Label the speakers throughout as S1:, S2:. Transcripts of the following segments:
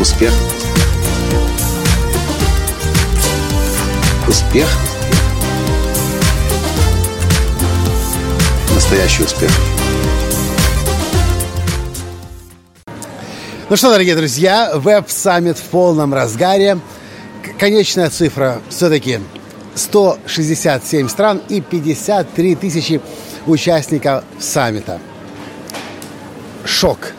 S1: Успех. Успех. Настоящий успех.
S2: Ну что, дорогие друзья, веб-саммит в полном разгаре. Конечная цифра все-таки 167 стран и 53 тысячи участников саммита. Шок.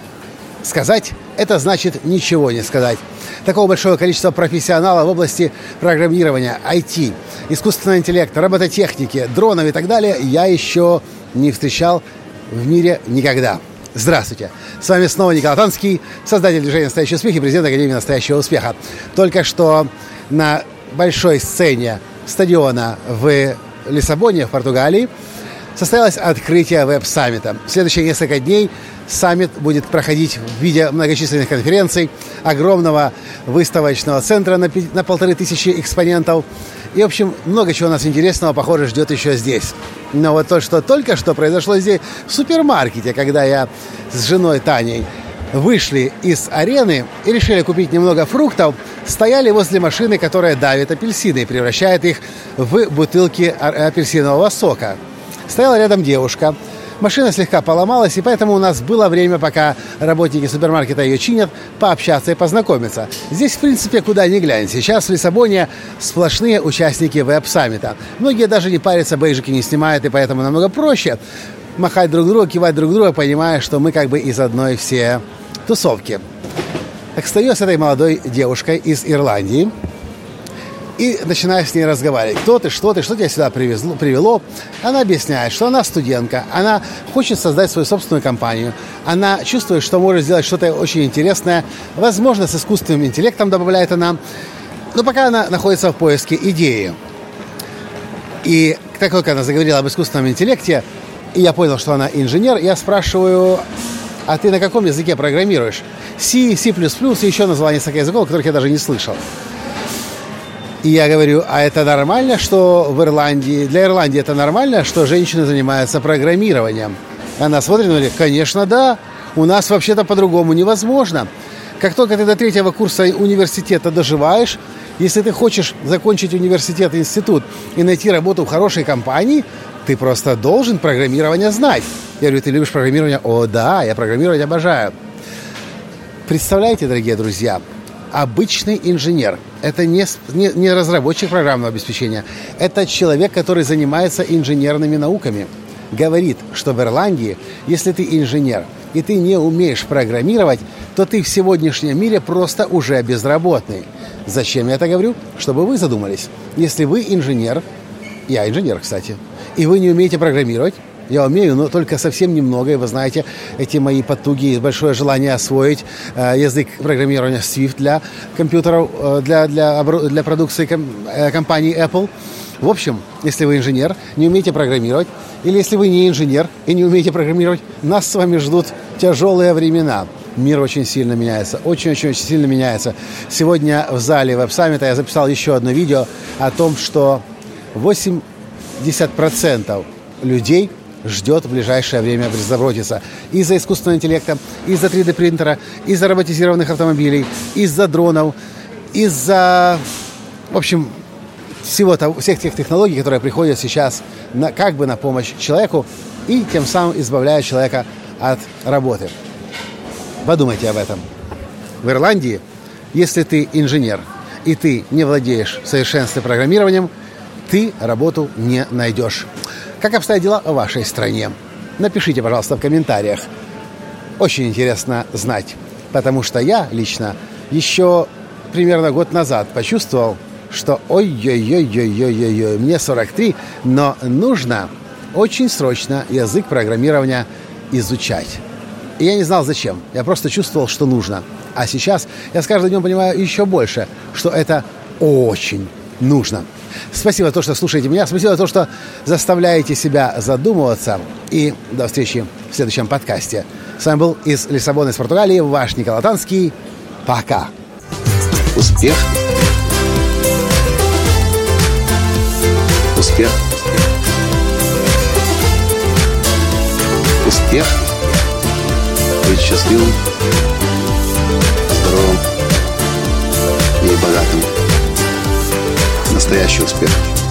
S2: Сказать – это значит ничего не сказать. Такого большого количества профессионалов в области программирования, IT, искусственного интеллекта, робототехники, дронов и так далее я еще не встречал в мире никогда. Здравствуйте! С вами снова Николай Танский, создатель движения «Настоящий успех» и президент Академии «Настоящего успеха». Только что на большой сцене стадиона в Лиссабоне, в Португалии, состоялось открытие веб-саммита. В следующие несколько дней саммит будет проходить в виде многочисленных конференций, огромного выставочного центра на, на полторы тысячи экспонентов. И, в общем, много чего у нас интересного, похоже, ждет еще здесь. Но вот то, что только что произошло здесь, в супермаркете, когда я с женой Таней вышли из арены и решили купить немного фруктов, стояли возле машины, которая давит апельсины и превращает их в бутылки апельсинового сока. Стояла рядом девушка. Машина слегка поломалась, и поэтому у нас было время, пока работники супермаркета ее чинят, пообщаться и познакомиться. Здесь, в принципе, куда ни глянь. Сейчас в Лиссабоне сплошные участники веб-саммита. Многие даже не парятся, бейджики не снимают, и поэтому намного проще махать друг другу, кивать друг друга, понимая, что мы как бы из одной все тусовки. Так стою с этой молодой девушкой из Ирландии и начинаю с ней разговаривать. Кто ты, что ты, что тебя сюда привезло, привело? Она объясняет, что она студентка, она хочет создать свою собственную компанию, она чувствует, что может сделать что-то очень интересное, возможно, с искусственным интеллектом, добавляет она, но пока она находится в поиске идеи. И так как она заговорила об искусственном интеллекте, и я понял, что она инженер, я спрашиваю, а ты на каком языке программируешь? C, C++ и еще название несколько языков, которых я даже не слышал. И я говорю, а это нормально, что в Ирландии, для Ирландии это нормально, что женщины занимаются программированием? Она смотрит и говорит, конечно, да. У нас вообще-то по-другому невозможно. Как только ты до третьего курса университета доживаешь, если ты хочешь закончить университет, институт и найти работу в хорошей компании, ты просто должен программирование знать. Я говорю, ты любишь программирование? О, да, я программировать обожаю. Представляете, дорогие друзья, обычный инженер. Это не, не, не разработчик программного обеспечения. Это человек, который занимается инженерными науками. Говорит, что в Ирландии, если ты инженер и ты не умеешь программировать, то ты в сегодняшнем мире просто уже безработный. Зачем я это говорю? Чтобы вы задумались. Если вы инженер, я инженер, кстати, и вы не умеете программировать, я умею, но только совсем немного. И вы знаете, эти мои потуги и большое желание освоить э, язык программирования Swift для компьютеров, э, для, для, для продукции э, компании Apple. В общем, если вы инженер, не умеете программировать, или если вы не инженер и не умеете программировать, нас с вами ждут тяжелые времена. Мир очень сильно меняется, очень-очень-очень сильно меняется. Сегодня в зале веб-саммита я записал еще одно видео о том, что 80% людей ждет в ближайшее время безработица. Из-за искусственного интеллекта, из-за 3D-принтера, из-за роботизированных автомобилей, из-за дронов, из-за, в общем, всего того, всех тех технологий, которые приходят сейчас на, как бы на помощь человеку и тем самым избавляют человека от работы. Подумайте об этом. В Ирландии, если ты инженер и ты не владеешь в программированием, ты работу не найдешь. Как обстоят дела в вашей стране? Напишите, пожалуйста, в комментариях. Очень интересно знать, потому что я лично еще примерно год назад почувствовал, что ой-ой-ой-ой-ой-ой, мне 43, но нужно очень срочно язык программирования изучать. И я не знал зачем, я просто чувствовал, что нужно. А сейчас я с каждым днем понимаю еще больше, что это очень нужно. Спасибо за то, что слушаете меня. Спасибо за то, что заставляете себя задумываться. И до встречи в следующем подкасте. С вами был из Лиссабона, из Португалии, ваш Николай Танский. Пока.
S1: Успех. Успех. Успех. Быть счастливым, здоровым и богатым. Настоящий успех.